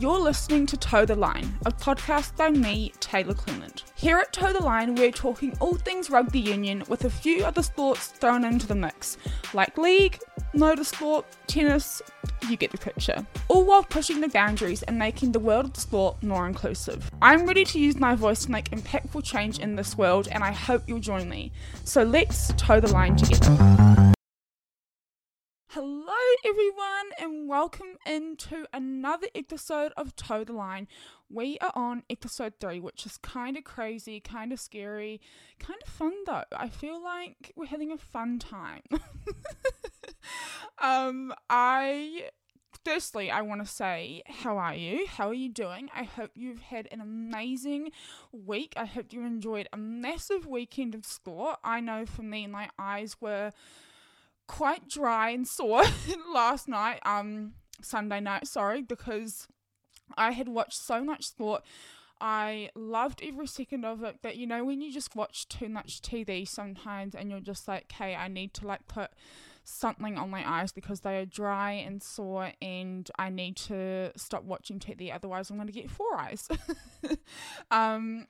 You're listening to Toe the Line, a podcast by me, Taylor Clement. Here at Toe the Line, we're talking all things rugby union with a few other sports thrown into the mix, like league, motorsport, tennis, you get the picture. All while pushing the boundaries and making the world of sport more inclusive. I'm ready to use my voice to make impactful change in this world, and I hope you'll join me. So let's toe the line together. Hello, everyone, and welcome into another episode of Toe the Line. We are on episode three, which is kind of crazy, kind of scary, kind of fun though. I feel like we're having a fun time. um, I firstly, I want to say, how are you? How are you doing? I hope you've had an amazing week. I hope you enjoyed a massive weekend of sport. I know for me, my eyes were quite dry and sore last night, um, Sunday night, sorry, because I had watched so much sport. I loved every second of it, but you know, when you just watch too much TV sometimes and you're just like, hey, I need to like put something on my eyes because they are dry and sore and I need to stop watching TV, otherwise, I'm going to get four eyes. um,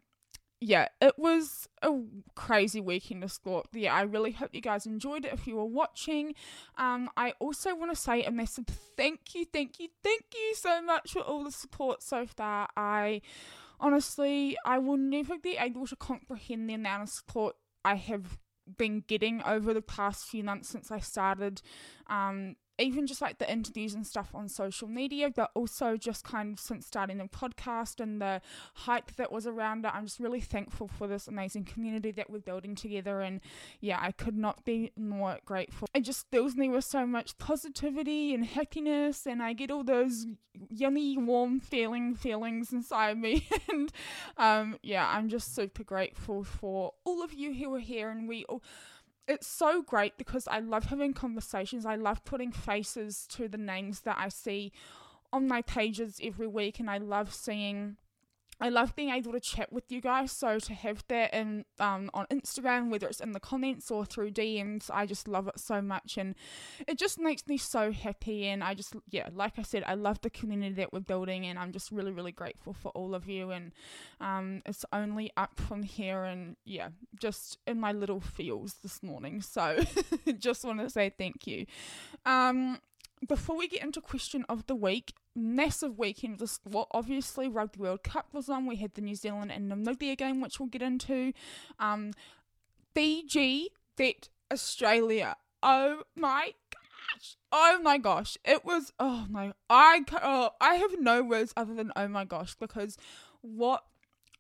yeah, it was a crazy weekend of sport. Yeah, I really hope you guys enjoyed it if you were watching. Um, I also want to say a massive thank you, thank you, thank you so much for all the support so far. I honestly, I will never be able to comprehend the amount of support I have been getting over the past few months since I started um, even just like the interviews and stuff on social media, but also just kind of since starting the podcast and the hype that was around it. I'm just really thankful for this amazing community that we're building together. And yeah, I could not be more grateful. It just fills me with so much positivity and happiness, and I get all those yummy, warm feeling feelings inside me. and um, yeah, I'm just super grateful for all of you who are here, and we all it's so great because I love having conversations. I love putting faces to the names that I see on my pages every week, and I love seeing I love being able to chat with you guys. So to have that in um, on Instagram, whether it's in the comments or through DMs, I just love it so much, and it just makes me so happy. And I just yeah, like I said, I love the community that we're building, and I'm just really really grateful for all of you. And um, it's only up from here, and yeah, just in my little feels this morning. So just want to say thank you. Um, before we get into question of the week, massive weekend the sport. Obviously, Rugby World Cup was on. We had the New Zealand and Namibia game, which we'll get into. Um, Fiji beat Australia. Oh my gosh! Oh my gosh! It was. Oh my. I. Oh, I have no words other than oh my gosh because what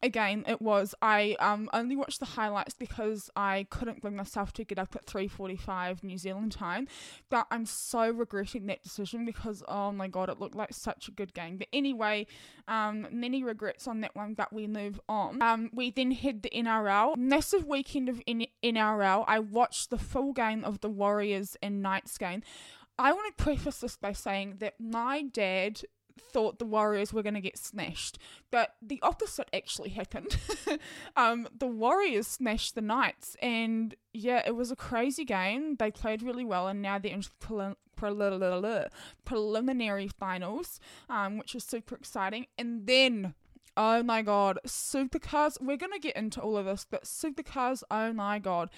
again it was i um only watched the highlights because i couldn't bring myself to get up at 3.45 new zealand time but i'm so regretting that decision because oh my god it looked like such a good game. But anyway um many regrets on that one but we move on. Um we then had the nrl massive weekend of N- nrl i watched the full game of the warriors and knights game. I want to preface this by saying that my dad thought the Warriors were going to get smashed, but the opposite actually happened. um, the Warriors smashed the Knights, and yeah, it was a crazy game. They played really well, and now they're in prelim- preliminary finals, um, which is super exciting. And then Oh my god, supercars. We're going to get into all of this, but supercars, oh my god.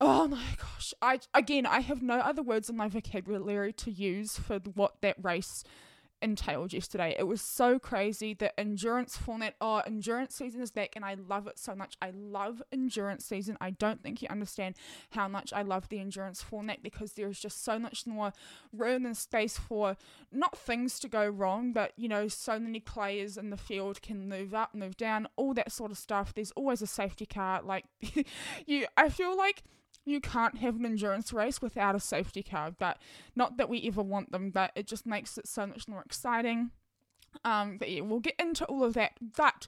Oh my gosh. I again, I have no other words in my vocabulary to use for what that race entailed yesterday. It was so crazy. The endurance format, oh, endurance season is back and I love it so much. I love endurance season. I don't think you understand how much I love the endurance format because there's just so much more room and space for not things to go wrong, but you know, so many players in the field can move up, move down, all that sort of stuff. There's always a safety car. Like you I feel like you can't have an endurance race without a safety car. But not that we ever want them, but it just makes it so much more exciting. Um, but yeah, we'll get into all of that. But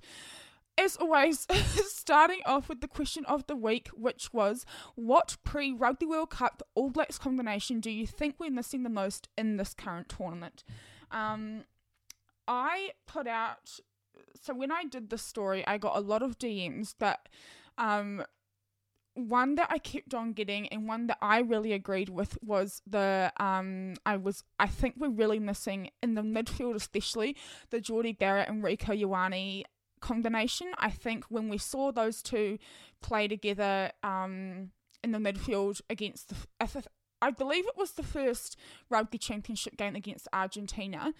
as always, starting off with the question of the week, which was what pre Rugby World Cup All Blacks combination do you think we're missing the most in this current tournament? Um, I put out, so when I did the story, I got a lot of DMs, that um, one that I kept on getting and one that I really agreed with was the um I was I think we're really missing in the midfield especially the Jordie Barrett and Rieko Ioane combination. I think when we saw those two play together um in the midfield against the I believe it was the first rugby championship game against Argentina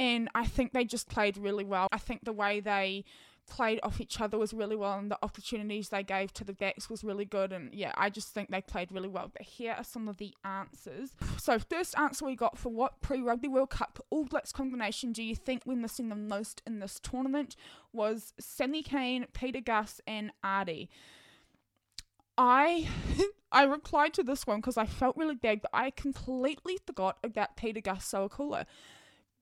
and I think they just played really well. I think the way they played off each other was really well and the opportunities they gave to the backs was really good and yeah I just think they played really well. But here are some of the answers. So first answer we got for what pre-rugby world cup all blacks combination do you think we're missing the most in this tournament was Sammy Cane Pita Gus and Ardie I I replied to this one because I felt really bad but I completely forgot about Pita Gus Sowakula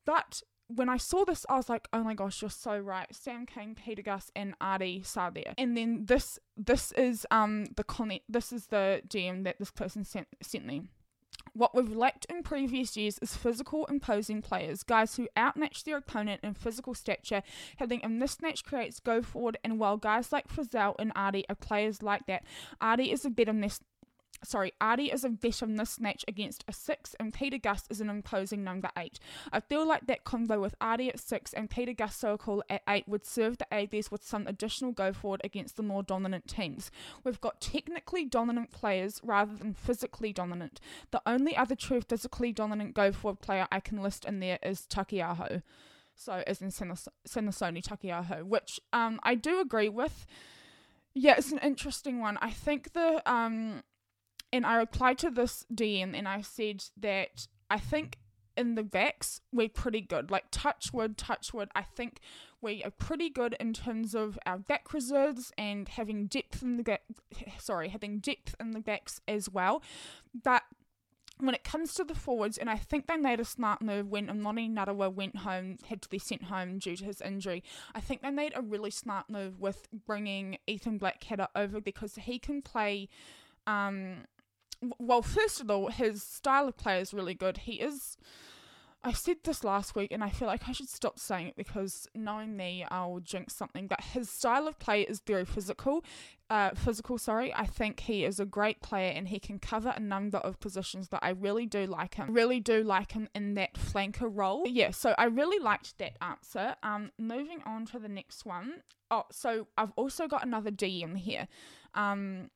but when I saw this, I was like, "Oh my gosh, you're so right." Sam Cane, Pita Gus, and Ardie Savea. And then this, this is um the comment. This is the DM that this person sent sent me. What we've lacked in previous years is physical, imposing players, guys who outmatch their opponent in physical stature. Having a mismatch creates go forward, and while guys like Frizell and Ardie are players like that, Ardie is a better mis- sorry, Ardie is a vet in this match against a 6 and Pita Gus is an imposing number 8. I feel like that combo with Ardie at 6 and Pita Gus Sokol at 8 would serve the ABs with some additional go forward against the more dominant teams. We've got technically dominant players rather than physically dominant. The only other true physically dominant go forward player I can list in there is Taukei'aho. So, as in Samisoni Taukei'aho, which um, I do agree with. Yeah, it's an interesting one. I think the um, and I replied to this DM and I said that I think in the backs we're pretty good. Like touch wood, touch wood. I think we are pretty good in terms of our back reserves and having depth in the back. Sorry, having depth in the backs as well. But when it comes to the forwards, and I think they made a smart move when Emoni Narawa went home, had to be sent home due to his injury. I think they made a really smart move with bringing Ethan Blackadder over because he can play. Um, well, first of all, his style of play is really good. He is. I said this last week, and I feel like I should stop saying it because knowing me, I'll jinx something. But his style of play is very physical. Uh, physical, sorry. I think he is a great player, and he can cover a number of positions. that I really do like him. Really do like him in that flanker role. But yeah, so I really liked that answer. Um, moving on to the next one. Oh, so I've also got another DM here. Um,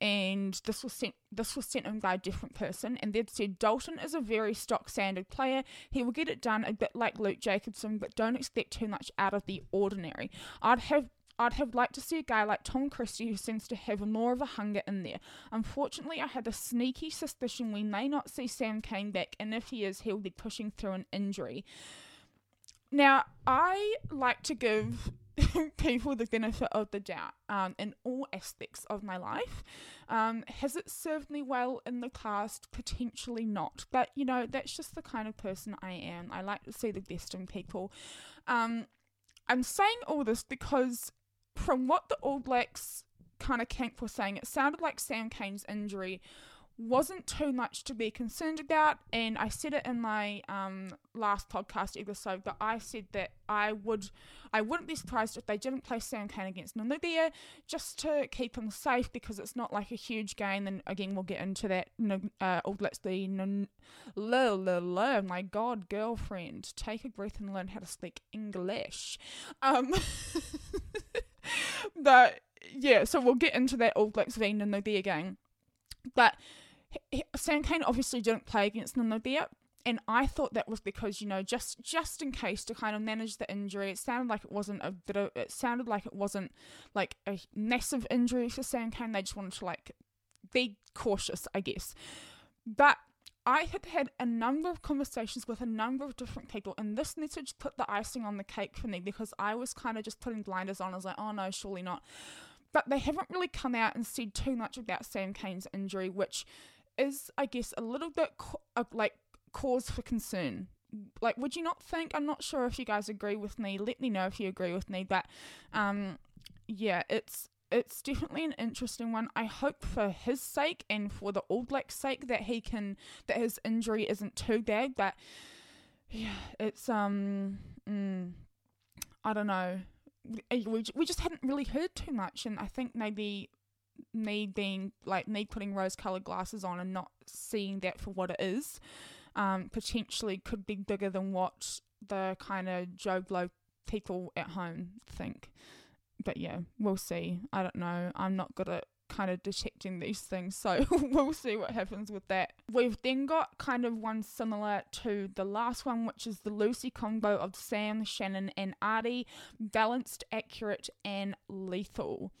and this was sent this was sent in by a different person and they'd said Dalton is a very stock standard player. He will get it done a bit like Luke Jacobson, but don't expect too much out of the ordinary. I'd have I'd have liked to see a guy like Tom Christie who seems to have more of a hunger in there. Unfortunately, I had a sneaky suspicion we may not see Sam Cane back, and if he is, he'll be pushing through an injury. Now, I like to give people the benefit of the doubt um, in all aspects of my life. Um, has it served me well in the past? Potentially not. But, you know, that's just the kind of person I am. I like to see the best in people. Um, I'm saying all this because from what the All Blacks kind of camp were saying, it sounded like Sam Cane's injury wasn't too much to be concerned about and I said it in my um, last podcast episode that I said that I would I wouldn't be surprised if they didn't play Sam Cane against Namibia just to keep him safe because it's not like a huge game and again we'll get into that uh, all let's the my god girlfriend take a breath and learn how to speak English. Um but yeah so we'll get into that All Blacks v Namibia game. But Sam Cane obviously didn't play against Namibia, and I thought that was because you know just just in case to kind of manage the injury. It sounded like it wasn't a bit of, it sounded like it wasn't like a massive injury for Sam Cane. They just wanted to like be cautious, I guess. But I had had a number of conversations with a number of different people, and this message put the icing on the cake for me because I was kind of just putting blinders on. I was like, oh no, surely not. But they haven't really come out and said too much about Sam Cane's injury, which is, I guess, a little bit co- uh, like cause for concern. Like, would you not think? I'm not sure if you guys agree with me. Let me know if you agree with me. But, um, yeah, it's it's definitely an interesting one. I hope for his sake and for the All Blacks' sake that he can that his injury isn't too bad. But yeah, it's um, mm, I don't know. We we just hadn't really heard too much, and I think maybe me being like me putting rose colored glasses on and not seeing that for what it is, um, potentially could be bigger than what the kind of Joe Blow people at home think. But yeah, we'll see. I don't know. I'm not good at kind of detecting these things, so we'll see what happens with that. We've then got kind of one similar to the last one, which is the Lucy combo of Sam, Shannon, and Ardie, balanced, accurate, and lethal.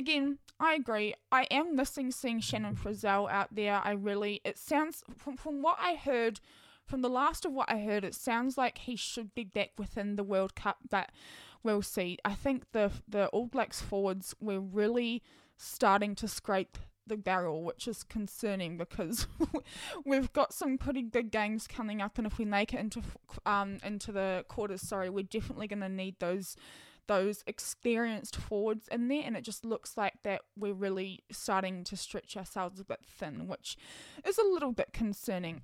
Again, I agree. I am missing seeing Shannon Frizell out there. I really, it sounds, from, from what I heard from the last of what I heard, it sounds like he should be back within the World Cup, but we'll see. I think the the All Blacks forwards were really starting to scrape the barrel, which is concerning because we've got some pretty big games coming up, and if we make it into um into the quarters, sorry, we're definitely going to need those those experienced forwards in there, and it just looks like that we're really starting to stretch ourselves a bit thin, which is a little bit concerning.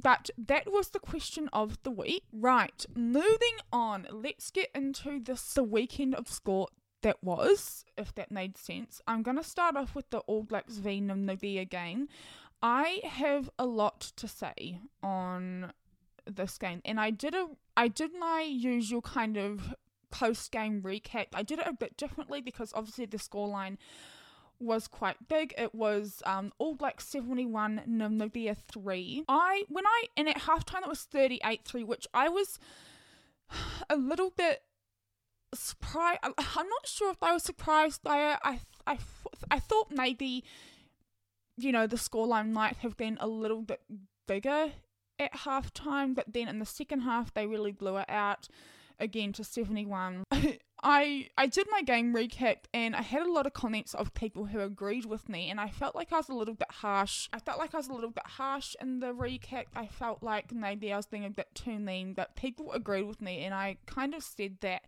But that was the question of the week. Right, moving on, let's get into this the weekend of sport that was, if that made sense. I'm going to start off with the All Blacks v Namibia game. I have a lot to say on this game, and I did a I did my usual kind of post game recap. I did it a bit differently because obviously the scoreline was quite big. It was um, All Blacks 71, Namibia 3. I, when I, and at halftime it was 38 3, which I was a little bit surprised. I'm not sure if I was surprised by it. I, I, I thought maybe, you know, the scoreline might have been a little bit bigger at halftime, but then in the second half they really blew it out again to 71. I I did my game recap and I had a lot of comments of people who agreed with me and I felt like I was a little bit harsh. I felt like I was a little bit harsh in the recap. I felt like maybe I was being a bit too mean, but people agreed with me and I kind of said that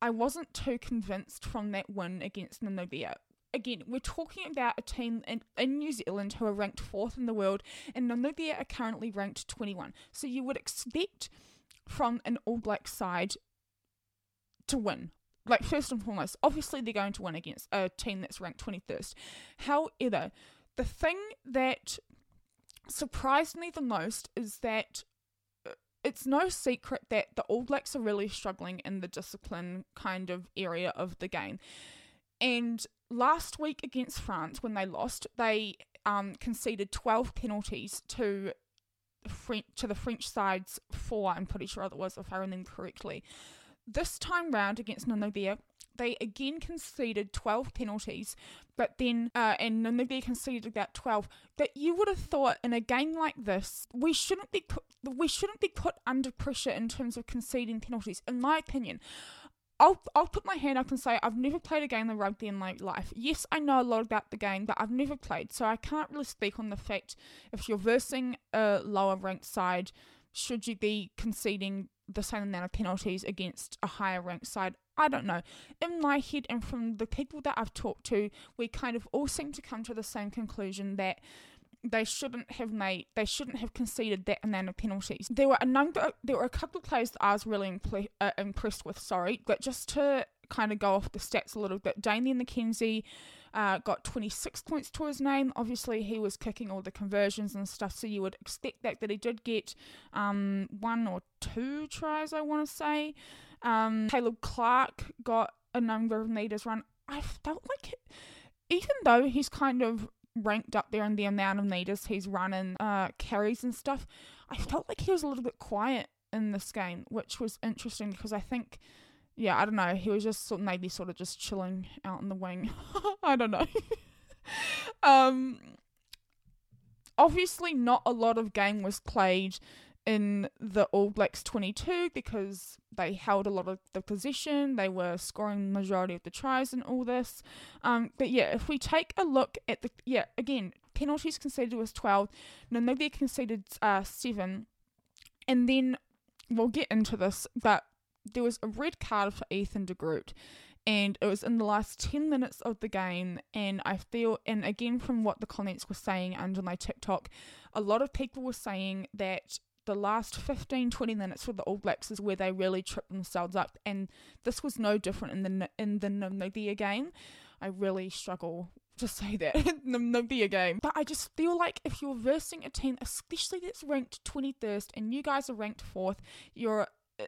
I wasn't too convinced from that win against Namibia again, we're talking about a team in, in, New Zealand who are ranked fourth in the world, and Namibia are currently ranked 21. So you would expect from an All Black side to win. Like, first and foremost, obviously they're going to win against a team that's ranked 21st. However, the thing that surprised me the most is that uh, it's no secret that the All Blacks are really struggling in the discipline kind of area of the game. And last week against France, when they lost, they um, conceded 12 penalties to French to the French side's four. I'm pretty sure it was, if I remember correctly. This time round against Namibia, they again conceded 12 penalties, but then, uh, and Namibia conceded about 12. That you would have thought in a game like this, we shouldn't be put, we shouldn't be put under pressure in terms of conceding penalties, in my opinion. I'll, I'll put my hand up and say I've never played a game of rugby in my life. Yes, I know a lot about the game, but I've never played, so I can't really speak on the fact if you're versing a lower ranked side, should you be conceding the same amount of penalties against a higher ranked side. I don't know. In my head and from the people that I've talked to, we kind of all seem to come to the same conclusion that they shouldn't have made they shouldn't have conceded that amount of penalties. There were a number there were a couple of players that I was really uh, impressed with, sorry, but just to kind of go off the stats a little bit, Damian McKenzie uh, got 26 points to his name. Obviously, he was kicking all the conversions and stuff, so you would expect that. That he did get um, one or two tries, I want to say. Um, Caleb Clarke got a number of meters run. I felt like, It, even though he's kind of ranked up there in the amount of meters he's running, uh, carries and stuff, I felt like he was a little bit quiet in this game, which was interesting because I think yeah, I don't know. He was just sort of maybe sort of just chilling out in the wing. I don't know. um, obviously, not a lot of game was played in the All Blacks 22 because they held a lot of the possession. They were scoring the majority of the tries and all this. Um, but yeah, if we take a look at the yeah again penalties conceded was 12. Namibia conceded uh, seven, and then we'll get into this, but there was a red card for Ethan de Groot and it was in the last 10 minutes of the game and i feel and again from what the comments were saying under my tiktok a lot of people were saying that the last 15 20 minutes for the all blacks is where they really tripped themselves up and this was no different in the in the namibia game I really struggle to say that the game. But I just feel like if you're versing a team, especially that's ranked 21st and you guys are ranked 4th, you're uh,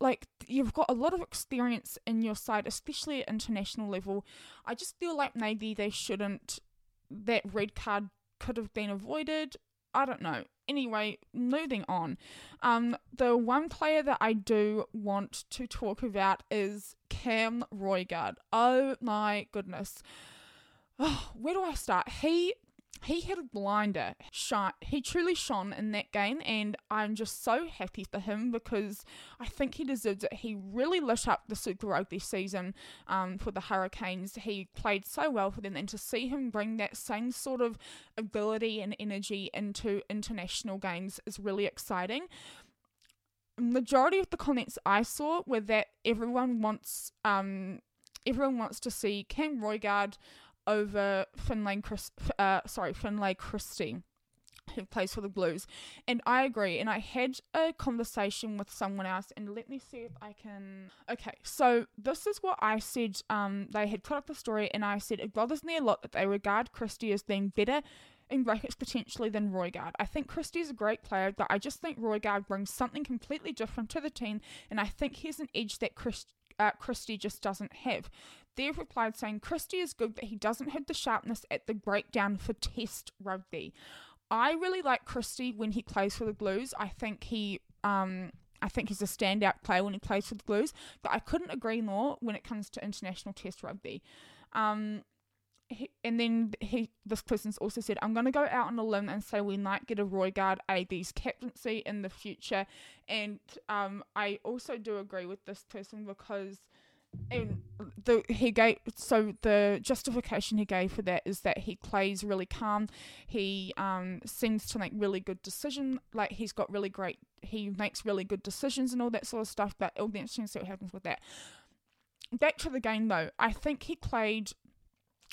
like you've got a lot of experience in your side, especially at international level. I just feel like maybe they shouldn't that red card could have been avoided. I don't know. Anyway, moving on. Um, the one player that I do want to talk about is Cam Roigard. Oh my goodness. Oh, where do I start? He he had a blinder. Shine, he truly shone in that game, and I'm just so happy for him because I think he deserves it. He really lit up the Super Rugby season um, for the Hurricanes. He played so well for them, and to see him bring that same sort of ability and energy into international games is really exciting. Majority of the comments I saw were that everyone wants um, everyone wants to see Cam Roigard over Finlay, Chris, uh, sorry, Finlay Christie who plays for the Blues. And I agree. And I had a conversation with someone else, and let me see if I can. Okay, so this is what I said. Um, they had put up the story, and I said it bothers me a lot that they regard Christie as being better. In brackets, potentially than Roigard. I think Christie is a great player, but I just think Roigard brings something completely different to the team, and I think he's an edge that Chris, uh, Christie just doesn't have. They've replied saying Christie is good, but he doesn't have the sharpness at the breakdown for test rugby. I really like Christie when he plays for the Blues. I think he um I think he's a standout player when he plays for the Blues, but I couldn't agree more when it comes to international test rugby. Um he, and then he this person's also said I'm going to go out on a limb and say we might get a Roigard AB's captaincy in the future and um I also do agree with this person because and the he gave so the justification he gave for that is that he plays really calm. He um seems to make really good decision. Like he's got really great. He makes really good decisions and all that sort of stuff. But it'll be interesting to see what happens with that. Back to the game though, I think he played.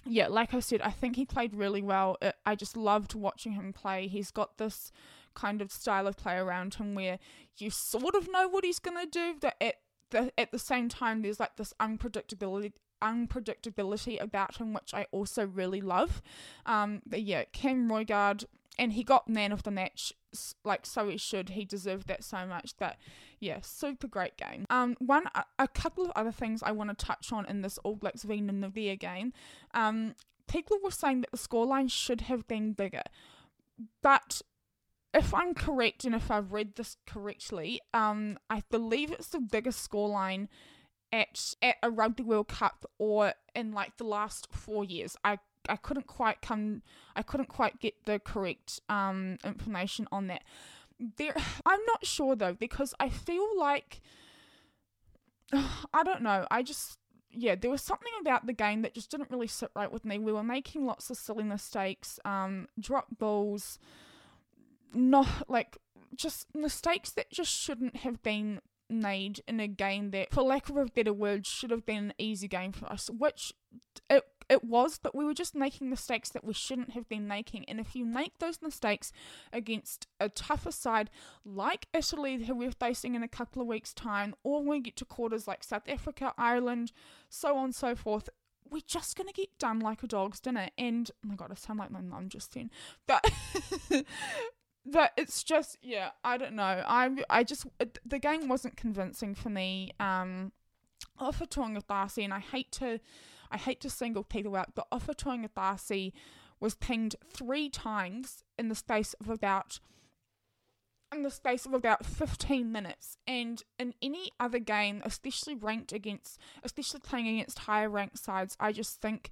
Yeah, like I said, I think he played really well. It, I just loved watching him play. He's got this kind of style of play around him where you sort of know what he's gonna do, but at the, at the same time, there's like this unpredictability unpredictability about him, which I also really love. Um, but yeah, Cam Roigard, and he got man of the match, like so he should. He deserved that so much. But yeah, super great game. Um, one a, a couple of other things I want to touch on in this All Blacks v Namibia game. Um, people were saying that the scoreline should have been bigger, but if I'm correct and if I've read this correctly, um, I believe it's the biggest scoreline at at a Rugby World Cup or in like the last four years. I I couldn't quite come I couldn't quite get the correct um information on that. There I'm not sure though because I feel like I don't know. I just yeah, there was something about the game that just didn't really sit right with me. We were making lots of silly mistakes, um, drop balls, not like just mistakes that just shouldn't have been made in a game that, for lack of a better word, should have been an easy game for us, which it it was, but we were just making mistakes that we shouldn't have been making. And if you make those mistakes against a tougher side like Italy, who we're facing in a couple of weeks' time, or when we get to quarters like South Africa, Ireland, so on and so forth, we're just gonna get done like a dog's dinner. And oh my god, I sound like my mum just then. But but it's just yeah i don't know. I i just the game wasn't convincing for me um Ofa darcy and I hate to I hate to single people out, but Ofa darcy was pinged three times in the space of about in the space of about 15 minutes. And in any other game especially ranked against especially playing against higher ranked sides i just think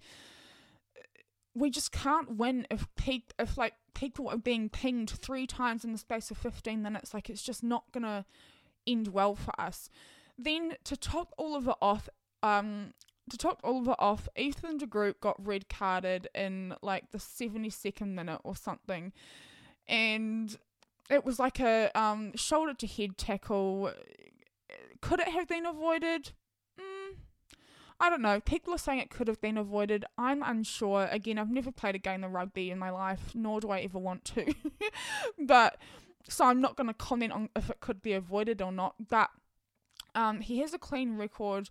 we just can't win if pe- if like people are being pinged three times in the space of 15 minutes. Like it's just not gonna end well for us. Then to top all of it off um to top all of it off ethan de Groot got red carded in like the 72nd minute or something. And it was like a um shoulder to head tackle. Could it have been avoided I don't know. People are saying it could have been avoided. I'm unsure. Again, I've never played a game of rugby in my life, nor do I ever want to. but so I'm not going to comment on if it could be avoided or not. But um, he has a clean record.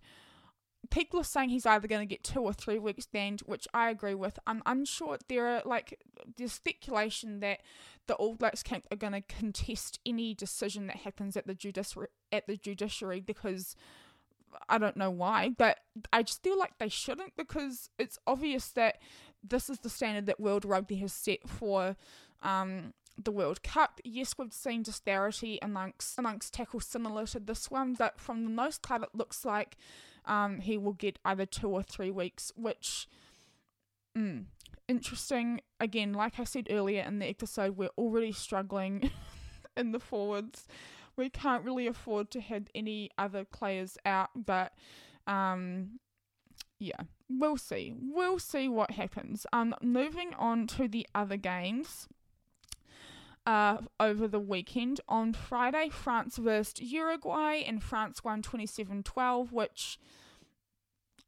people are saying he's either going to get two or three weeks banned, which I agree with. I'm unsure. There are like there's speculation that the All Blacks camp are going to contest any decision that happens at the judiciary at the judiciary because I don't know why, but I just feel like they shouldn't because it's obvious that this is the standard that World Rugby has set for um, the World Cup. Yes, we've seen disparity amongst amongst tackles similar to this one, but from the most part, it looks like um, he will get either two or three weeks, which. Mm, interesting. Again, like I said earlier in the episode, we're already struggling in the forwards. We can't really afford to have any other players out, but um, yeah, we'll see. We'll see what happens. Um, moving on to the other games. Uh, over the weekend on Friday, France versus Uruguay, and France won 27 12, which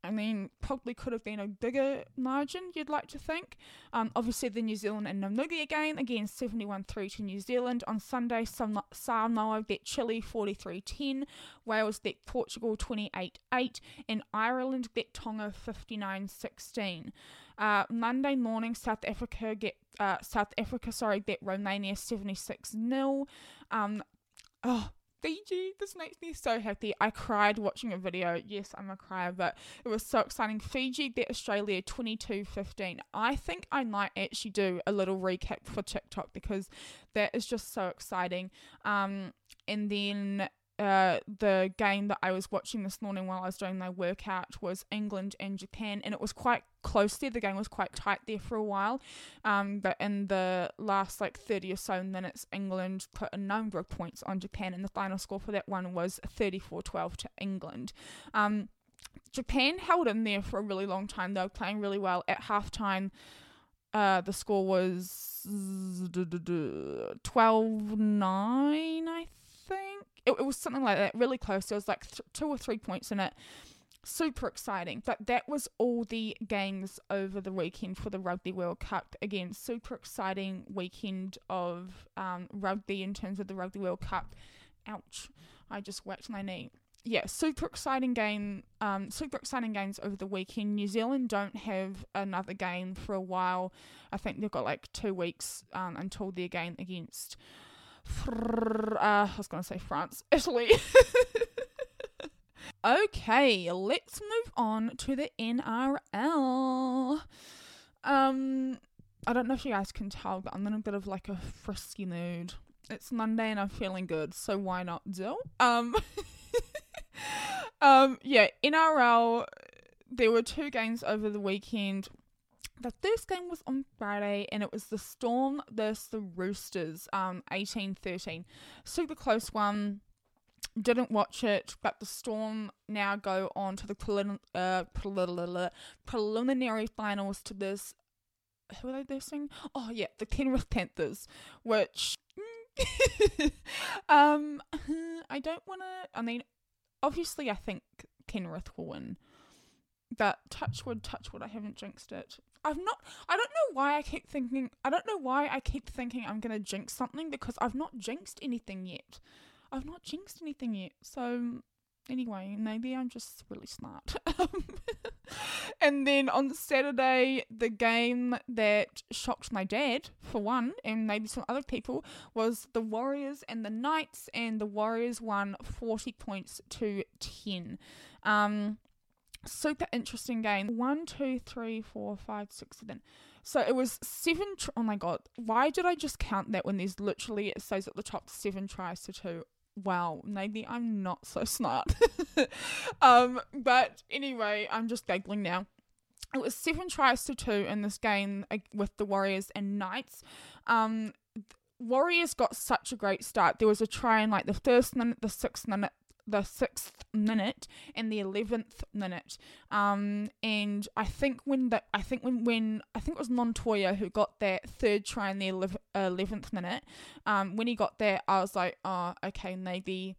I mean, probably could have been a bigger margin, you'd like to think. Um, obviously, the New Zealand and Namibia game, again 71 3 to New Zealand. On Sunday, Samoa beat Chile 43 10, Wales beat Portugal 28 8, and Ireland beat Tonga 59 16. Uh, Monday morning, South Africa get uh, South Africa sorry beat Romania 76 0. Um, oh, Fiji, this makes me so happy. I cried watching a video. Yes, I'm a crier, but it was so exciting. Fiji beat Australia 22 15. I think I might actually do a little recap for TikTok because that is just so exciting. Um, and then uh, the game that I was watching this morning while I was doing my workout was England and Japan, and it was quite close there. The game was quite tight there for a while, um, but in the last like 30 or so minutes, England put a number of points on Japan, and the final score for that one was 34 12 to England. Um, Japan held in there for a really long time, they were playing really well. At halftime, uh, the score was 12 9, I think it, it was something like that, really close. There was like th- two or three points in it. Super exciting. But that was all the games over the weekend for the Rugby World Cup. Again, super exciting weekend of um, rugby in terms of the Rugby World Cup. Ouch. I just whacked my knee yeah, super exciting game. Um, super exciting games over the weekend. New Zealand don't have another game for a while. I think they've got like two weeks um, until their game against uh, I was going to say France, Italy. okay, let's move on to the NRL. Um, I don't know if you guys can tell, but I'm in a bit of like a frisky mood. It's Monday and I'm feeling good, so why not do? Um, um, yeah, NRL. There were two games over the weekend. The first game was on Friday and it was the Storm versus the Roosters, um, 18 13. Super close one. Didn't watch it, but the Storm now go on to the prelim- uh, preliminary finals to this. Who are they? Oh, yeah, the Penrith Panthers, which. um, I don't want to. I mean, obviously, I think Penrith will win. But touchwood, touchwood, I haven't jinxed it. I've not. I don't know why I keep thinking. I don't know why I keep thinking I'm gonna jinx something because I've not jinxed anything yet. I've not jinxed anything yet. So anyway, maybe I'm just really smart. and then on Saturday, the game that shocked my dad, for one, and maybe some other people, was the Warriors and the Knights, and the Warriors won 40 points to 10. Um, super interesting game. One, two, three, four, five, six, seven. So it was seven. Tr- oh my god, why did I just count that when there's literally it says at the top seven tries to two? Wow, maybe I'm not so smart. um, but anyway, I'm just giggling now. It was seven tries to two in this game with the Warriors and Knights. Um, Warriors got such a great start. There was a try in like the first minute, the sixth minute, the sixth minute and the eleventh minute. Um, and I think when the I think when when I think it was Montoya who got that third try in the eleventh minute. Um, when he got there, I was like, oh, okay, maybe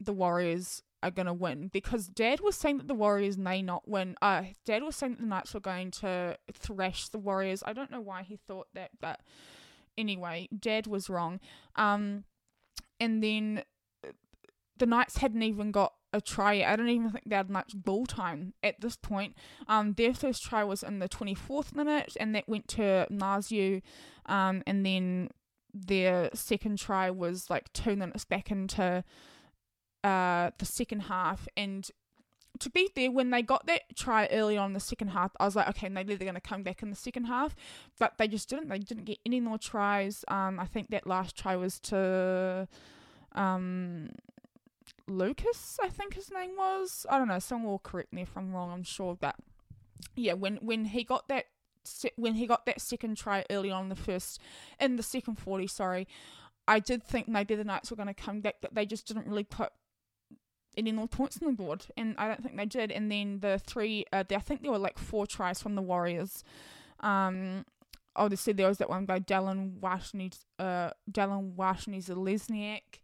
the Warriors are gonna win because Dad was saying that the Warriors may not win. Uh, Dad was saying that the Knights were going to thrash the Warriors. I don't know why he thought that, but anyway, Dad was wrong. Um, and then the Knights hadn't even got a try. I don't even think they had much ball time at this point. Um, their first try was in the 24th minute, and that went to Naziu, um, and then their second try was like two minutes back into uh, the second half. And to be there, when they got that try early on in the second half, I was like, okay, maybe they're going to come back in the second half. But they just didn't. They didn't get any more tries. Um, I think that last try was to um, Lucas, I think his name was. I don't know. Someone will correct me if I'm wrong. I'm sure, that. yeah, when when he got that when he got that second try early on the first in the second 40 sorry I did think maybe the Knights were going to come back but they just didn't really put any more points on the board and I don't think they did and then the three uh, I think there were like four tries from the Warriors um obviously there was that one by Dallin Watney's uh Dallin Watene-Zelezniak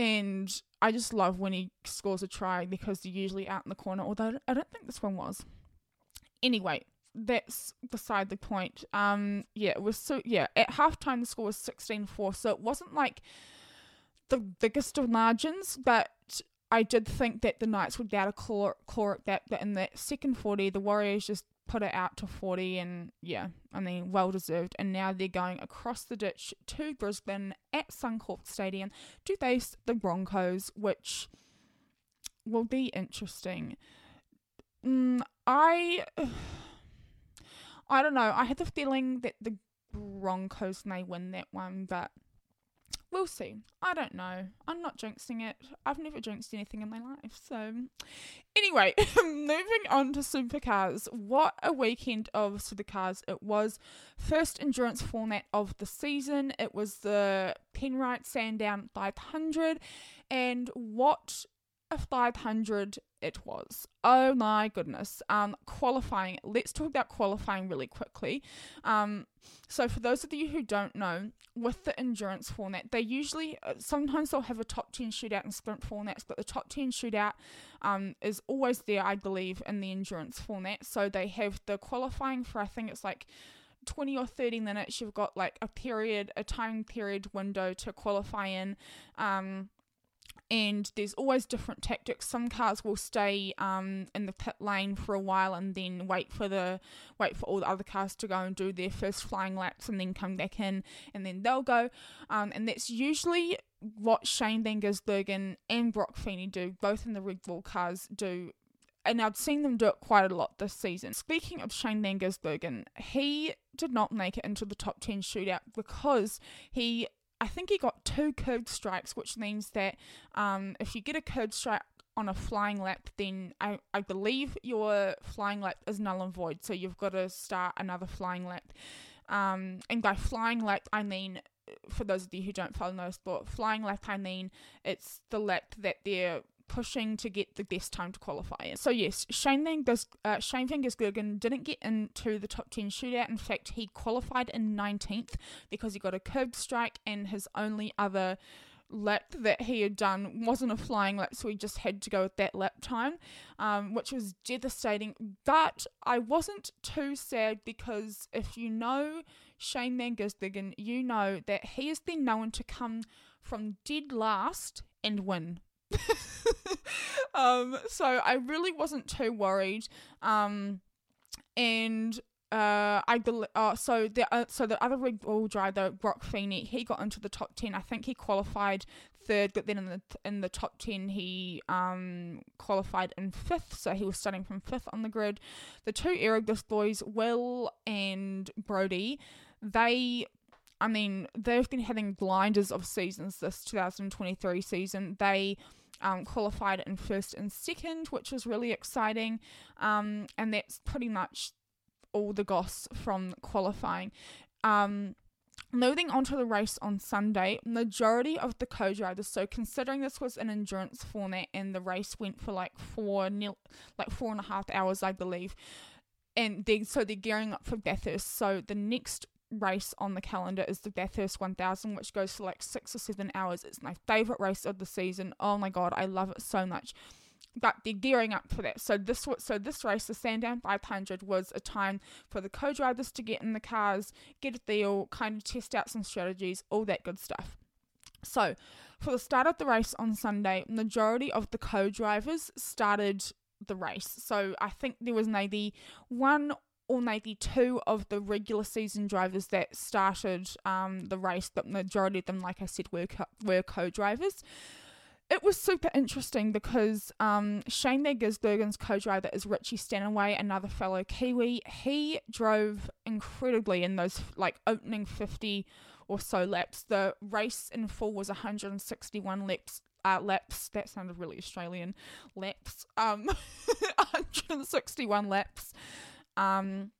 and I just love when he scores a try because they're usually out in the corner. Although I don't think this one was. Anyway, that's beside the point. Um, yeah, it was so yeah. At halftime, the score was 16-4, so it wasn't like the biggest of margins, but I did think that the Knights would be able to claw, claw it back. But in that second 40, the Warriors just put it out to 40 and yeah, I mean, well deserved. And now they're going across the ditch to Brisbane at Suncorp Stadium to face the Broncos, which will be interesting. Mm, I I don't know. I had the feeling that the Broncos may win that one, but We'll see. I don't know. I'm not jinxing it. I've never jinxed anything in my life. So, anyway, moving on to supercars. What a weekend of supercars it was. First endurance format of the season. It was the Penrite Sandown 500. And what 500 it was. Oh my goodness. Um, qualifying. Let's talk about qualifying really quickly. Um, so for those of you who don't know, with the endurance format, they usually uh, sometimes they'll have a top 10 shootout and sprint formats, but the top 10 shootout um, is always there, I believe, in the endurance format. So they have the qualifying for I think it's like 20 or 30 minutes. You've got like a period, a time period window to qualify in. Um, and there's always different tactics. Some cars will stay um, in the pit lane for a while and then wait for the wait for all the other cars to go and do their first flying laps and then come back in and then they'll go. Um, and that's usually what Shane Van Gisbergen and Brock Feeney do, both in the Red Bull cars do. And I've seen them do it quite a lot this season. Speaking of Shane Van Gisbergen, he did not make it into the top 10 shootout because he I think he got two curb strikes, which means that um, if you get a curb strike on a flying lap, then I, I believe your flying lap is null and void. So you've got to start another flying lap. Um, and by flying lap, I mean, for those of you who don't follow no sport, flying lap, I mean it's the lap that they're pushing to get the best time to qualify. So yes, Shane Gus, uh, Shane Van Gisbergen didn't get into the top 10 shootout. In fact, he qualified in 19th because he got a curb strike and his only other lap that he had done wasn't a flying lap, so he just had to go with that lap time, um, which was devastating. But I wasn't too sad because if you know Shane Van Gisbergen, you know that he has been known to come from dead last and win. um, so I really wasn't too worried. Um, and uh, I uh, so the uh, so the other Red Bull driver Brock Feeney he got into the top ten. I think he qualified third, but then in the in the top ten he um qualified in fifth, so he was starting from fifth on the grid. The two Erebus boys, Will and Brody, they I mean, they've been having blinders of seasons this 2023 season. They um, qualified in first and second, which was really exciting. Um, and that's pretty much all the goss from qualifying. Um, moving on to the race on Sunday, majority of the co-drivers. So considering this was an endurance format and the race went for like four, nil, like four and a half hours, I believe. And they so they're gearing up for Bathurst. So the next race on the calendar is the Bathurst 1000, which goes for like six or seven hours. It's my favorite race of the season. Oh my god, I love it so much. But they're gearing up for that. So this so this race, the Sandown 500, was a time for the co-drivers to get in the cars, get a deal, kind of test out some strategies, all that good stuff. So, for the start of the race on Sunday, majority of the co-drivers started the race. So I think there was maybe one or maybe two of the regular season drivers that started um, the race, The majority of them, like I said, were co- were co-drivers. It was super interesting because um, Shane Van Gisbergen's co-driver is Richie Stanaway, another fellow Kiwi. He drove incredibly in those like opening fifty or so laps. The race in full was 161 laps. Uh, laps. That sounded really Australian. Laps. Um, 161 laps. Um,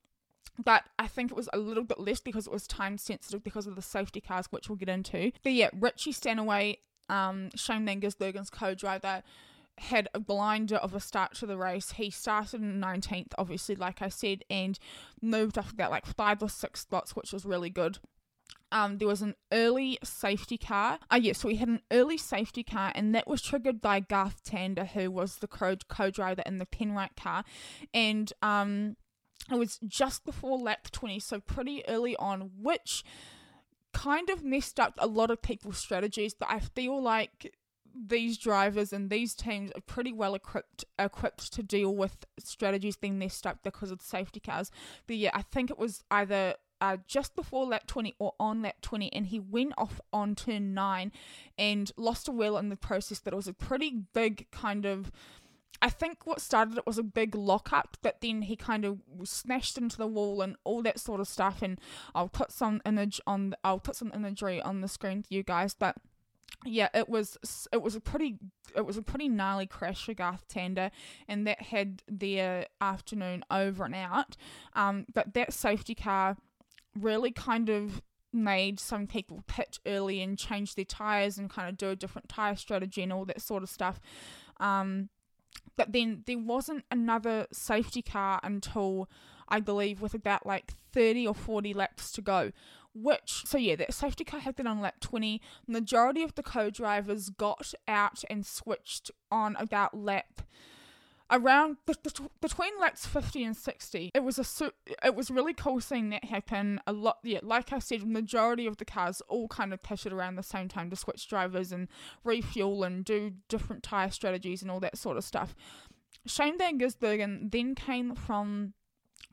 but I think it was a little bit less because it was time sensitive because of the safety cars, which we'll get into. But yeah, Richie Stanaway, um, Shane Van Gisbergen's co-driver, had a blinder of a start to the race. He started in 19th, obviously, like I said, and moved up about like five or six spots, which was really good um, there was an early safety car. Uh, yeah, so we had an early safety car, and that was triggered by Garth Tander, who was the co driver in the Penrite car. And um, it was just before lap 20, so pretty early on, which kind of messed up a lot of people's strategies. But I feel like these drivers and these teams are pretty well equipped equipped to deal with strategies being messed up because of safety cars. But yeah, I think it was either uh, just before lap 20 or on lap 20 and he went off on turn 9 and lost a wheel in the process that was a pretty big kind of I think what started it was a big lockup, but then he kind of smashed into the wall and all that sort of stuff. And I'll put some image on, I'll put some imagery on the screen for you guys. But yeah, it was it was a pretty it was a pretty gnarly crash for Garth Tander, and that had their afternoon over and out. Um, but that safety car really kind of made some people pit early and change their tires and kind of do a different tire strategy and all that sort of stuff. Um, but then there wasn't another safety car until I believe with about like 30 or 40 laps to go. Which, so yeah, that safety car happened on lap 20. Majority of the co drivers got out and switched on about lap around between laps 50 and 60 it was a it was really cool seeing that happen a lot yeah like i said majority of the cars all kind of pitted around the same time to switch drivers and refuel and do different tire strategies and all that sort of stuff. Shane van gisbergen then came from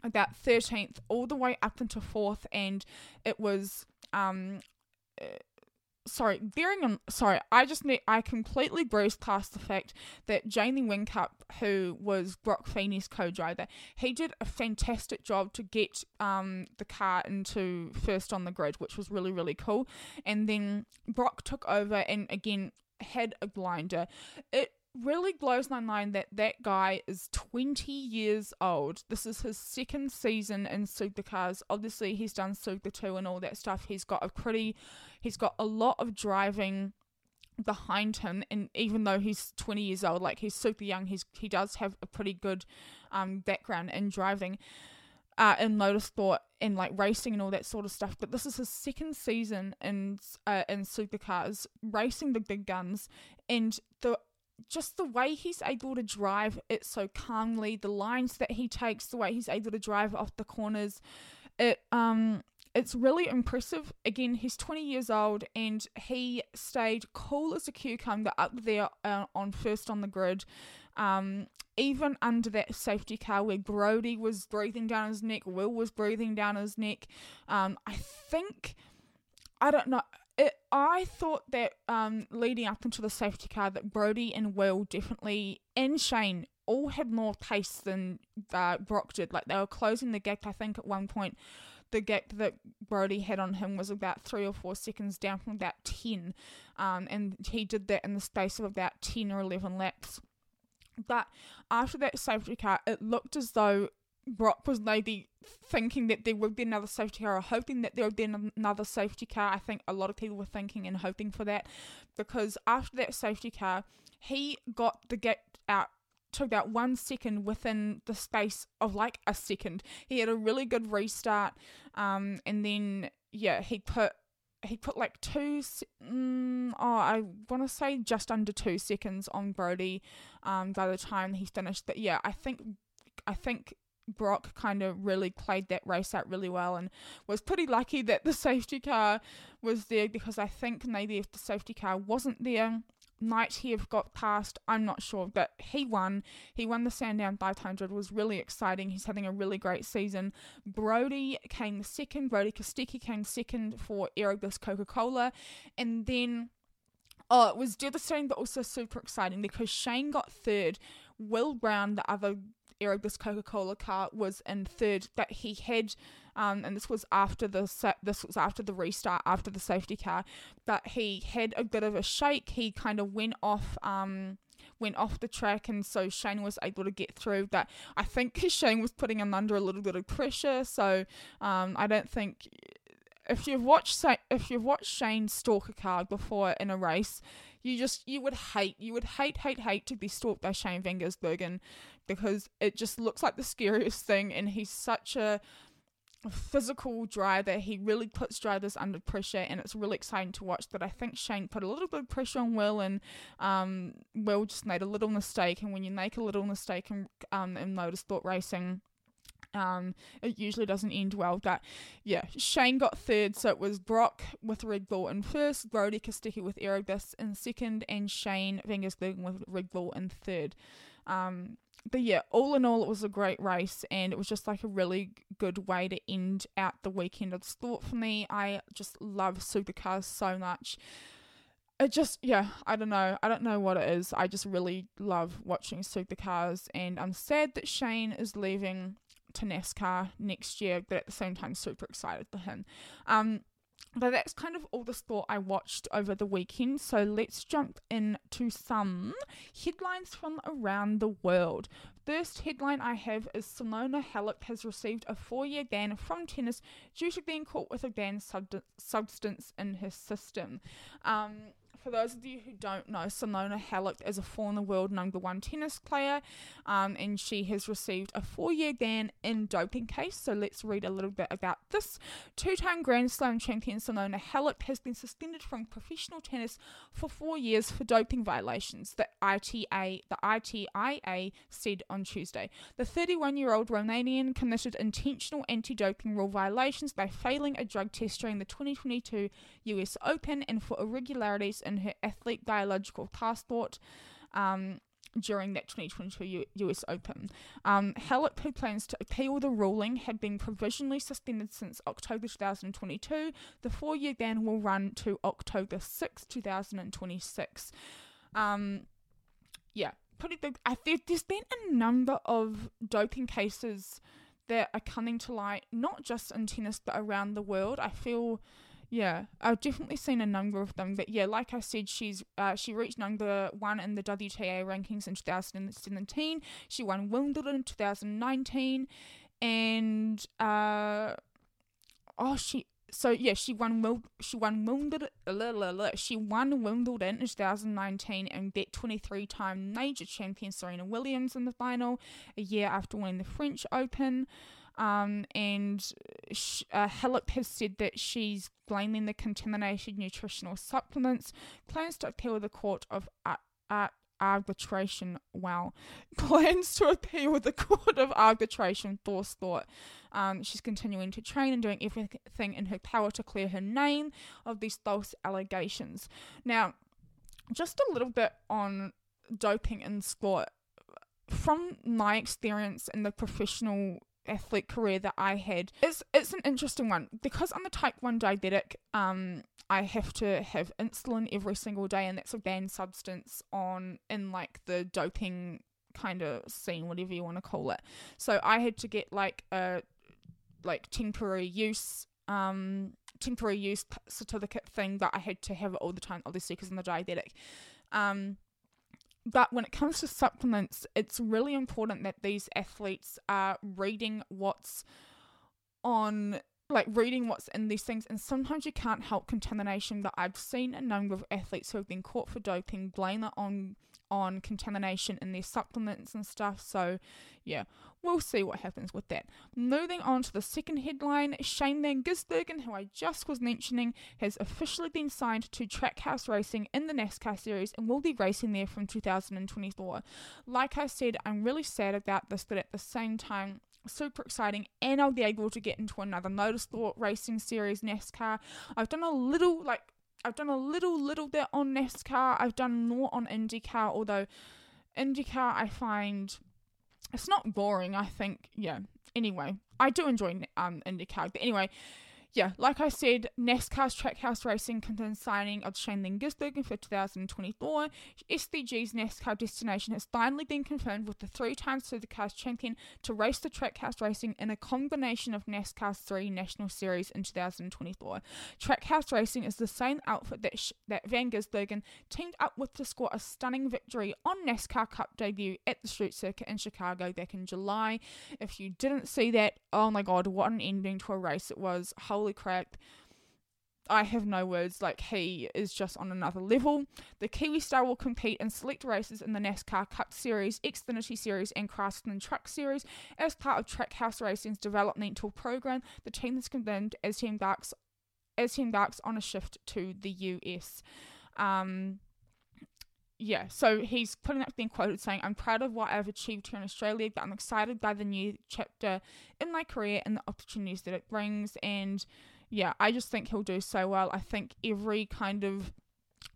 about 13th all the way up into 4th and it was um sorry, bearing on sorry, I just need I completely breezed past the fact that Jamie Whincup, who was Broc Feeney's co-driver, he did a fantastic job to get um the car into first on the grid, which was really really cool. And then Broc took over and again had a blinder. It really blows my mind that that guy is 20 years old. This is his second season in supercars. Obviously, he's done Super 2 and all that stuff. He's got a pretty, he's got a lot of driving behind him and even though he's 20 years old like he's super young he's he does have a pretty good um background in driving uh in motorsport and like racing and all that sort of stuff but this is his second season in uh, in supercars racing the big guns and the just the way he's able to drive it so calmly, the lines that he takes, the way he's able to drive off the corners, it um it's really impressive. Again, he's 20 years old and he stayed cool as a cucumber up there uh, on first on the grid. Um, even under that safety car where Brodie was breathing down his neck, Will was breathing down his neck. Um, I think, I don't know, it, I thought that um, leading up into the safety car that Brodie and Will definitely and Shane all had more pace than uh, Broc did. Like they were closing the gap. I think at one point the gap that Brodie had on him was about three or four seconds down from about ten, um, and he did that in the space of about ten or eleven laps. But after that safety car, it looked as though Broc was maybe thinking that there would be another safety car or hoping that there would be another safety car. I think a lot of people were thinking and hoping for that because after that safety car, he got the gap out took about one second within the space of like a second. He had a really good restart, um, and then yeah, he put he put like two mm, oh i want to say just under two seconds on Brodie, um by the time he finished but yeah i think i think Broc kind of really played that race out really well and was pretty lucky that the safety car was there because I think maybe if the safety car wasn't there, might he have got past? I'm not sure, but he won. He won the Sandown 500. was really exciting. He's having a really great season. Brodie came second. Brodie Kostecki came second for Erebus Coca Cola, and then. Oh, it was devastating, but also super exciting because Shane got third. Will Brown, the other Erebus Coca Cola car, was in third, that he had um, and this was after the this was after the restart after the safety car, that he had a bit of a shake. He kind of went off. Um, went off the track and so Shane was able to get through that I think Shane was putting him under a little bit of pressure so um, I don't think if you've watched if you've watched Shane stalk a car before in a race you just you would hate you would hate hate hate to be stalked by Shane Van Gisbergen because it just looks like the scariest thing and he's such a physical driver. He really puts drivers under pressure, and it's really exciting to watch. But I think Shane put a little bit of pressure on Will, and um, Will just made a little mistake. And when you make a little mistake in, um, in motorsport racing, um, it usually doesn't end well. But yeah, Shane got third, so it was Broc with Red Bull in first, Brodie Kostecki with Erebus in second, and Shane Van Gisbergen with Red Bull in third. Um, but yeah, all in all, it was a great race, and it was just like a really good way to end out the weekend of sport for me. I just love supercars so much. It just, yeah, I don't know. I don't know what it is. I just really love watching supercars, and I'm sad that Shane is leaving to NASCAR next year, but at the same time, super excited for him. Um, but that's kind of all the sport I watched over the weekend. So let's jump into some headlines from around the world. First headline I have is Simona Halep has received a four year ban from tennis due to being caught with a banned sub- substance in her system. Um, for those of you who don't know, Simona Halep is a former world number one tennis player, um, and she has received a four-year ban in doping case. So let's read a little bit about this. Two-time Grand Slam champion Simona Halep has been suspended from professional tennis for four years for doping violations. The ITA, the ITIA said on Tuesday. The 31-year-old Romanian committed intentional anti-doping rule violations by failing a drug test during the 2022 U.S. Open and for irregularities in her athlete biological passport. Um, during that 2022 U- US Open. Um, Halep, who plans to appeal the ruling, had been provisionally suspended since October 2022. The four year ban will run to October 6, 2026. Um, yeah, pretty big. I think there's been a number of doping cases that are coming to light, not just in tennis, but around the world. I feel yeah, I've definitely seen a number of them. But yeah, like I said, she's uh, she reached number one in the WTA rankings in 2017. She won Wimbledon in 2019, and uh, oh, she so yeah, she won she won Wimbledon she won Wimbledon in 2019 and beat 23-time major champion Serena Williams in the final a year after winning the French Open. Um, and sh- uh, Halep has said that she's blaming the contaminated nutritional supplements, plans to appeal with the court of arbitration. Wow. Plans to appeal with the court of arbitration, for sport. Um, she's continuing to train and doing everything in her power to clear her name of these false allegations. Now, just a little bit on doping in sport. From my experience in the professional athlete career that I had. It's it's an interesting one because I'm a type one diabetic. Um, I have to have insulin every single day, and that's a banned substance on in like the doping kind of scene, whatever you want to call it. So I had to get like a like temporary use um temporary use certificate thing that I had to have it all the time, obviously because I'm a diabetic. Um, but when it comes to supplements, it's really important that these athletes are reading what's on like reading what's in these things and sometimes you can't help contamination that i've seen a number of athletes who have been caught for doping blame it on on contamination in their supplements and stuff. So yeah we'll see what happens with that. Moving on to the second headline shane van gisbergen who i just was mentioning has officially been signed to trackhouse racing in the nascar series and will be racing there from 2024 like i said i'm really sad about this but at the same time super exciting and I'll be able to get into another motorsport racing series NASCAR. I've done a little like I've done a little little bit on NASCAR. I've done more on IndyCar although IndyCar I find it's not boring. I think yeah. Anyway, I do enjoy um IndyCar. But anyway, yeah, like I said, NASCAR's Trackhouse Racing contains signing of Shane Van Gisbergen for 2024. SVG's NASCAR destination has finally been confirmed with the three times Supercars champion to race the Trackhouse Racing in a combination of NASCAR's three national series in 2024. Trackhouse Racing is the same outfit that, Sh- that Van Gisbergen teamed up with to score a stunning victory on NASCAR Cup debut at the Street Circuit in Chicago back in July. If you didn't see that, oh my god, what an ending to a race it was! Crap. I have no words. Like, he is just on another level. The Kiwi star will compete in select races in the NASCAR Cup Series, Xfinity Series, and Craftsman Truck Series as part of Trackhouse Racing's developmental program. The team is confirmed as he embarks as he embarks on a shift to the US. Um, yeah, so he's putting up being quoted saying, I'm proud of what I've achieved here in Australia, but I'm excited by the new chapter in my career and the opportunities that it brings. And yeah, I just think he'll do so well. I think every kind of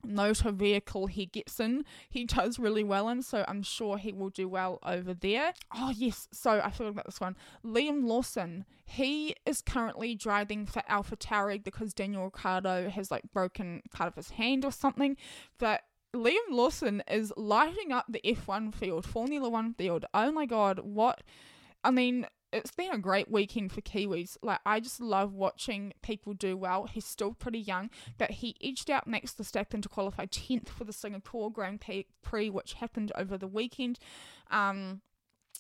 motor vehicle he gets in, he does really well in, so I'm sure he will do well over there. Oh, yes, so I forgot about this one. Liam Lawson, he is currently driving for AlphaTauri because Daniel Ricciardo has like broken part of his hand or something, but Liam Lawson is lighting up the F1 field, Formula One field. Oh my god, what? I mean, it's been a great weekend for Kiwis. Like, I just love watching people do well. He's still pretty young, but he edged out Max Verstappen to qualify 10th for the Singapore Grand Prix, which happened over the weekend. Um,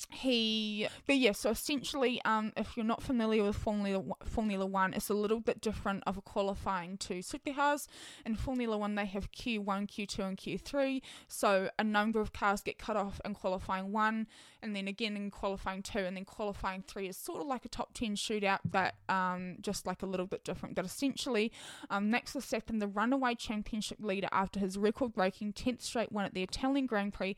he but yeah so essentially um if you're not familiar with formula formula 1 it's a little bit different of a qualifying to supercars. In formula 1 they have q1 q2 and q3 so a number of cars get cut off in qualifying 1 and then again in qualifying 2 and then qualifying 3 is sort of like a top 10 shootout but um just like a little bit different. But essentially um Max Verstappen the runaway championship leader after his record breaking 10th straight win at the Italian Grand Prix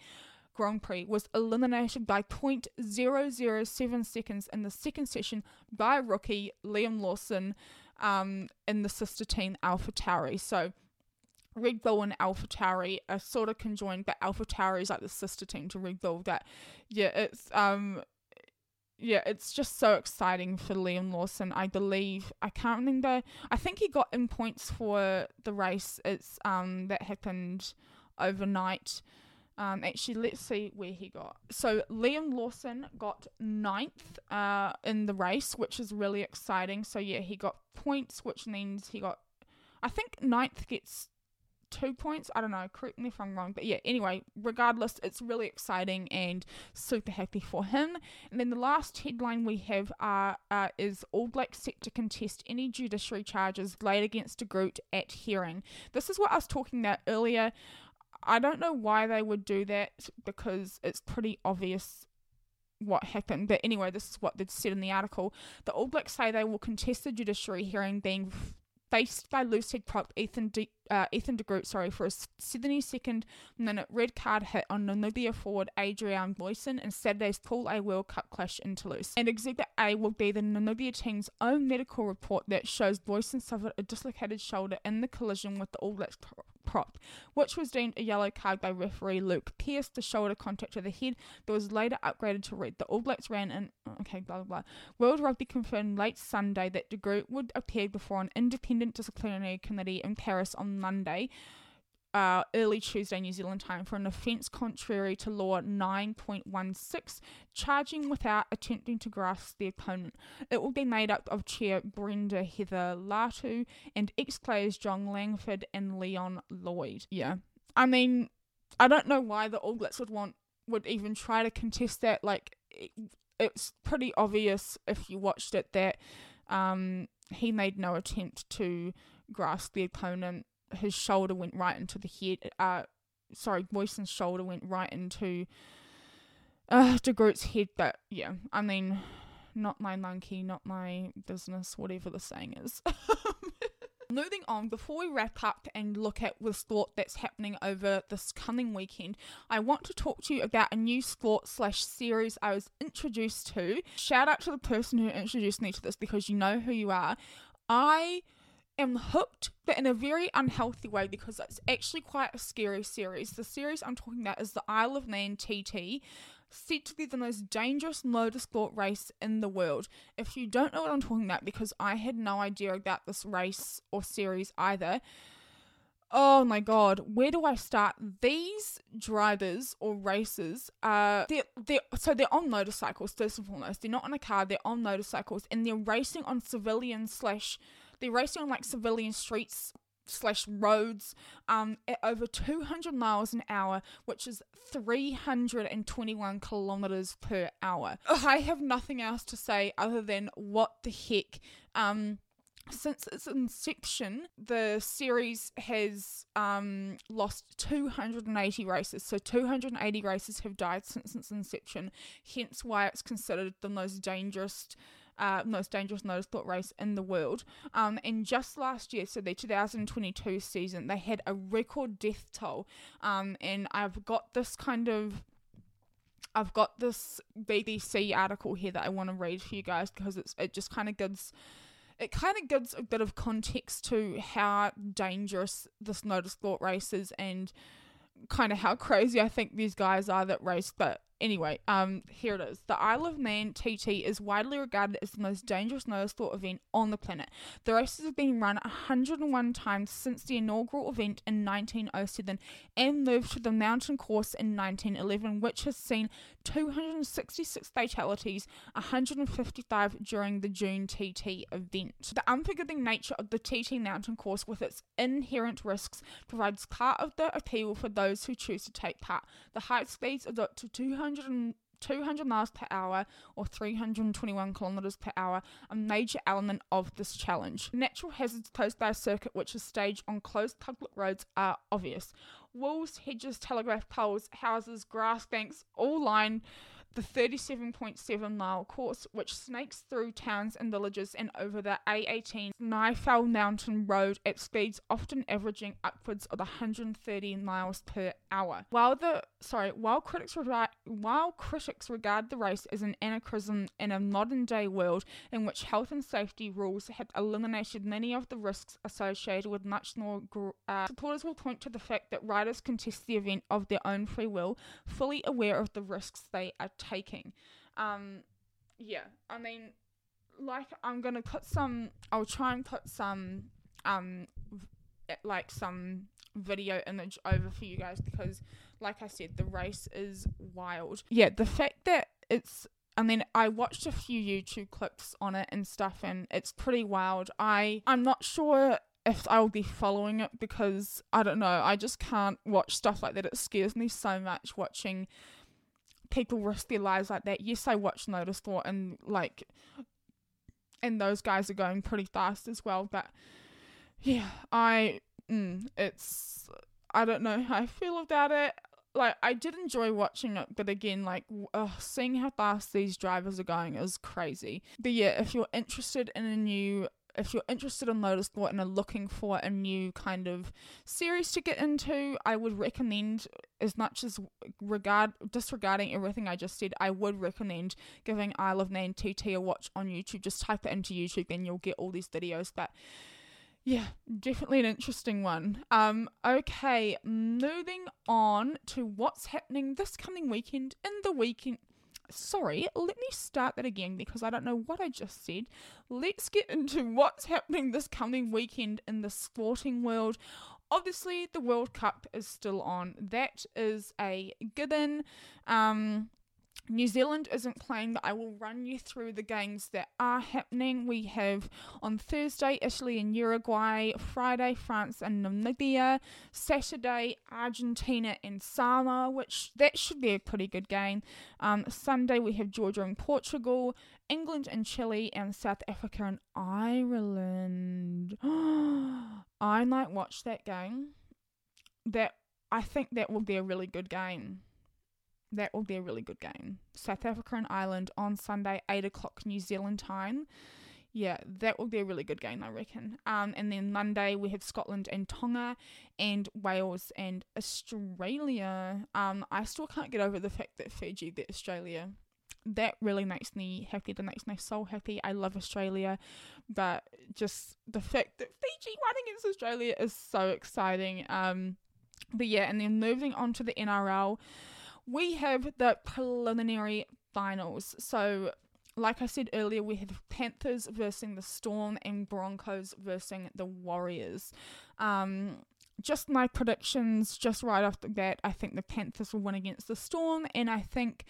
Grand Prix was eliminated by 0.007 seconds in the second session by rookie Liam Lawson um, in the sister team AlphaTauri. So Red Bull and AlphaTauri are sort of conjoined, but AlphaTauri is like the sister team to Red Bull. That yeah, it's um yeah, it's just so exciting for Liam Lawson. I believe I can't remember. I think he got in points for the race. It's um that happened overnight. Um, actually, let's see where he got. So Liam Lawson got ninth uh, in the race, which is really exciting. So yeah, he got points, which means he got. I think ninth gets two points. I don't know. Correct me if I'm wrong. But yeah, anyway, regardless, it's really exciting and super happy for him. And then the last headline we have uh, uh, is All Blacks set to contest any judiciary charges laid against De Groot at hearing. This is what I was talking about earlier. I don't know why they would do that because it's pretty obvious what happened. But anyway, this is what they said in the article. The All Blacks say they will contest the judiciary hearing being faced by loosehead prop Ethan De, uh, Ethan de Groot, sorry, for a 72nd minute red card hit on Namibia forward Adriaan Booysen in Saturday's Pool A World Cup clash in Toulouse. And Exhibit A will be the Namibia team's own medical report that shows Booysen suffered a dislocated shoulder in the collision with the All Blacks prop, which was deemed a yellow card by referee Luke Pearce. The shoulder contact to the head that was later upgraded to red. The All Blacks ran in. Okay, blah blah blah. World Rugby confirmed late Sunday that De Groot would appear before an independent disciplinary committee in Paris on Monday uh, early Tuesday New Zealand time for an offence contrary to law 9.16, charging without attempting to grasp the opponent. It will be made up of Chair Brenda Heather Latu and ex players John Langford and Leon Lloyd. Yeah. I mean, I don't know why the All Blacks would want, would even try to contest that. Like, it, it's pretty obvious if you watched it that um, he made no attempt to grasp the opponent his shoulder went right into the head. Uh, sorry, Booysen's shoulder went right into uh, De Groot's head. But yeah, I mean, not my monkey, not my business, whatever the saying is. moving on, before we wrap up and look at the sport that's happening over this coming weekend, I want to talk to you about a new sport slash series I was introduced to. Shout out to the person who introduced me to this because you know who you are. I am hooked, but in a very unhealthy way because it's actually quite a scary series. The series I'm talking about is the Isle of Man TT, said to be the most dangerous motorsport race in the world. If you don't know what I'm talking about, because I had no idea about this race or series either. Oh my god, where do I start? These drivers or racers are they're, they're so they're on motorcycles first and foremost. They're not on a car, they're on motorcycles and they're racing on civilian slash they're racing on like civilian streets slash roads um, at over 200 miles an hour, which is 321 kilometers per hour. I have nothing else to say other than what the heck. Um, since its inception, the series has um, lost 280 races. So 280 races have died since its inception, hence why it's considered the most dangerous uh, most dangerous motorsport race in the world. Um, and just last year, so the 2022 season, they had a record death toll. Um, and I've got this kind of. I've got this BBC article here that I want to read for you guys because it's it just kind of gives it kind of gives a bit of context to how dangerous this notice thought race is and kind of how crazy I think these guys are that race. But Anyway, um, here it is. The Isle of Man TT is widely regarded as the most dangerous motorsport event on the planet. The races have been run 101 times since the inaugural event in 1907 and moved to the mountain course in 1911, which has seen 266 fatalities, 155 during the June TT event. The unforgiving nature of the TT mountain course, with its inherent risks, provides part of the appeal for those who choose to take part. The height speeds up to 200 200, 200 miles per hour or 321 kilometers per hour, a major element of this challenge. Natural hazards posed by a circuit which is staged on closed public roads are obvious. Walls, hedges, telegraph poles, houses, grass banks all line the 37.7 mile course, which snakes through towns and villages and over the A18 Snaefell Mountain Road at speeds often averaging upwards of 130 miles per hour. While the sorry, while critics regard while critics regard the race as an anachronism in a modern day world in which health and safety rules have eliminated many of the risks associated with much more, uh, supporters will point to the fact that riders contest the event of their own free will, fully aware of the risks they are taking. Um, yeah, I mean, like I'm gonna put some. I'll try and put some, um, like some video image over for you guys because, like I said, the race is wild. Yeah, the fact that it's. I mean, I watched a few YouTube clips on it and stuff, and it's pretty wild. I I'm not sure if I'll be following it because I don't know. I just can't watch stuff like that. It scares me so much watching people risk their lives like that. Yes, I watched watch Motorsport and like, and those guys are going pretty fast as well. But yeah, I, mm, it's, I don't know how I feel about it. Like, I did enjoy watching it, but again, like, uh, seeing how fast these drivers are going is crazy. But yeah, if you're interested in a new if you're interested in motorsport and are looking for a new kind of series to get into, I would recommend as much as regard disregarding everything I just said, I would recommend giving Isle of Man TT a watch on YouTube. Just type it into YouTube and you'll get all these videos. But yeah, definitely an interesting one. Um, okay, moving on to what's happening this coming weekend in the weekend sorry, let me start that again because I don't know what I just said. Let's get into what's happening this coming weekend in the sporting world. Obviously, the World Cup is still on. That is a given. Um, New Zealand isn't playing, but I will run you through the games that are happening. We have on Thursday Italy and Uruguay, Friday France and Namibia, Saturday Argentina and Samoa, which that should be a pretty good game. Um, Sunday we have Georgia and Portugal, England and Chile, and South Africa and Ireland. I might watch that game. That I think that will be a really good game. That will be a really good game. South Africa and Ireland on Sunday, 8 o'clock New Zealand time. yeah, that will be a really good game, I reckon. Um, and then Monday we have Scotland and Tonga, and Wales and Australia. Um, I still can't get over the fact that Fiji beat Australia. That really makes me happy. That makes my soul happy. I love Australia, but just the fact that Fiji won against Australia is so exciting. Um, but yeah, and then moving on to the NRL, we have the preliminary finals. So like I said earlier, we have Panthers versus the Storm and Broncos versus the Warriors. Um, just my predictions, just right off the bat, I think the Panthers will win against the Storm, and I think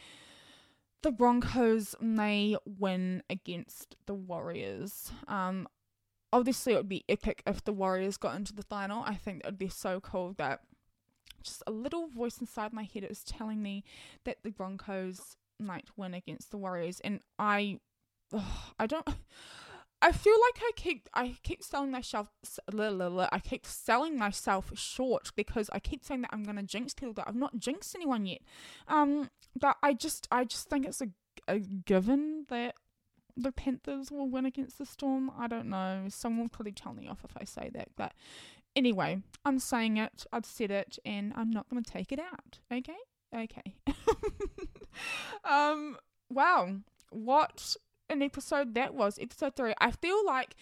the Broncos may win against the Warriors. Um, obviously, it would be epic if the Warriors got into the final. I think it would be so cool that just a little voice inside my head is telling me that the Broncos might win against the Warriors, and I, I don't. I feel like I keep I keep selling myself I keep selling myself short because I keep saying that I'm gonna jinx people, but I've not jinxed anyone yet. Um, but I just I just think it's a, a given that the Panthers will win against the Storm. I don't know. Someone will probably tell me off if I say that, but anyway, I'm saying it. I've said it, and I'm not gonna take it out. Okay. Okay. um, wow. What an episode that was. Episode three. I feel like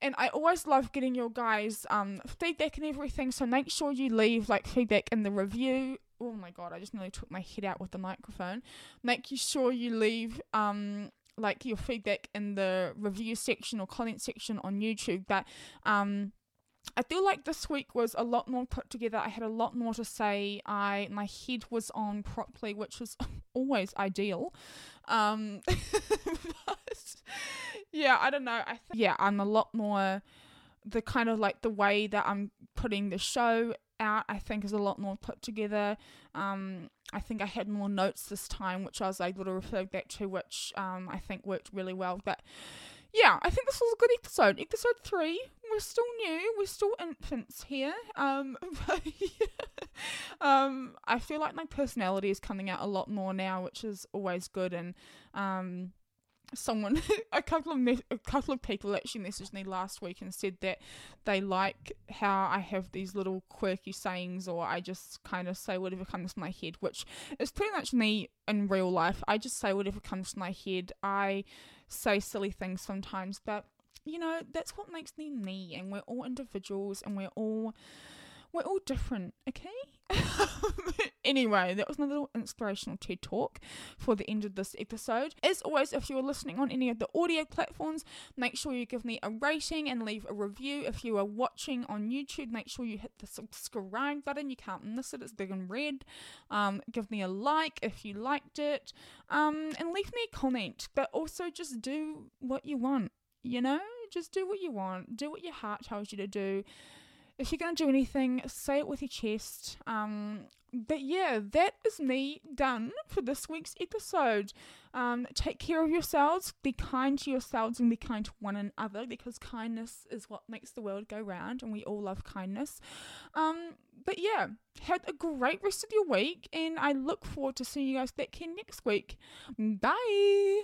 and I always love getting your guys um feedback and everything, so make sure you leave like feedback in the review. Oh my god, I just nearly took my head out with the microphone. Make sure you leave um like your feedback in the review section or comment section on YouTube. But um I feel like this week was a lot more put together. I had a lot more to say. I my head was on properly, which was always ideal. Um, but yeah, I don't know. I th- yeah, I'm a lot more the kind of like the way that I'm putting the show out. I think is a lot more put together. Um, I think I had more notes this time, which I was able to refer back to, which um, I think worked really well. But yeah, I think this was a good episode. Episode three. We're still new. We're still infants here. Um, but yeah. um, I feel like my personality is coming out a lot more now, which is always good. And um, someone, a couple of me- a couple of people actually messaged me last week and said that they like how I have these little quirky sayings, or I just kind of say whatever comes to my head, which is pretty much me in real life. I just say whatever comes to my head. I say silly things sometimes, but you know, that's what makes me me, and we're all individuals and we're all we're all different, okay? anyway, that was my little inspirational TED talk for the end of this episode. As always, if you're listening on any of the audio platforms, make sure you give me a rating and leave a review. If you are watching on YouTube, make sure you hit the subscribe button. You can't miss it, it's big and red. Um, give me a like if you liked it, um, and leave me a comment. But also, just do what you want, you know? Just do what you want, do what your heart tells you to do if you're going to do anything, say it with your chest. Um, but yeah, that is me done for this week's episode. Um, take care of yourselves, be kind to yourselves, and be kind to one another because kindness is what makes the world go round, and we all love kindness. Um, but yeah, have a great rest of your week, and I look forward to seeing you guys back here next week. Bye.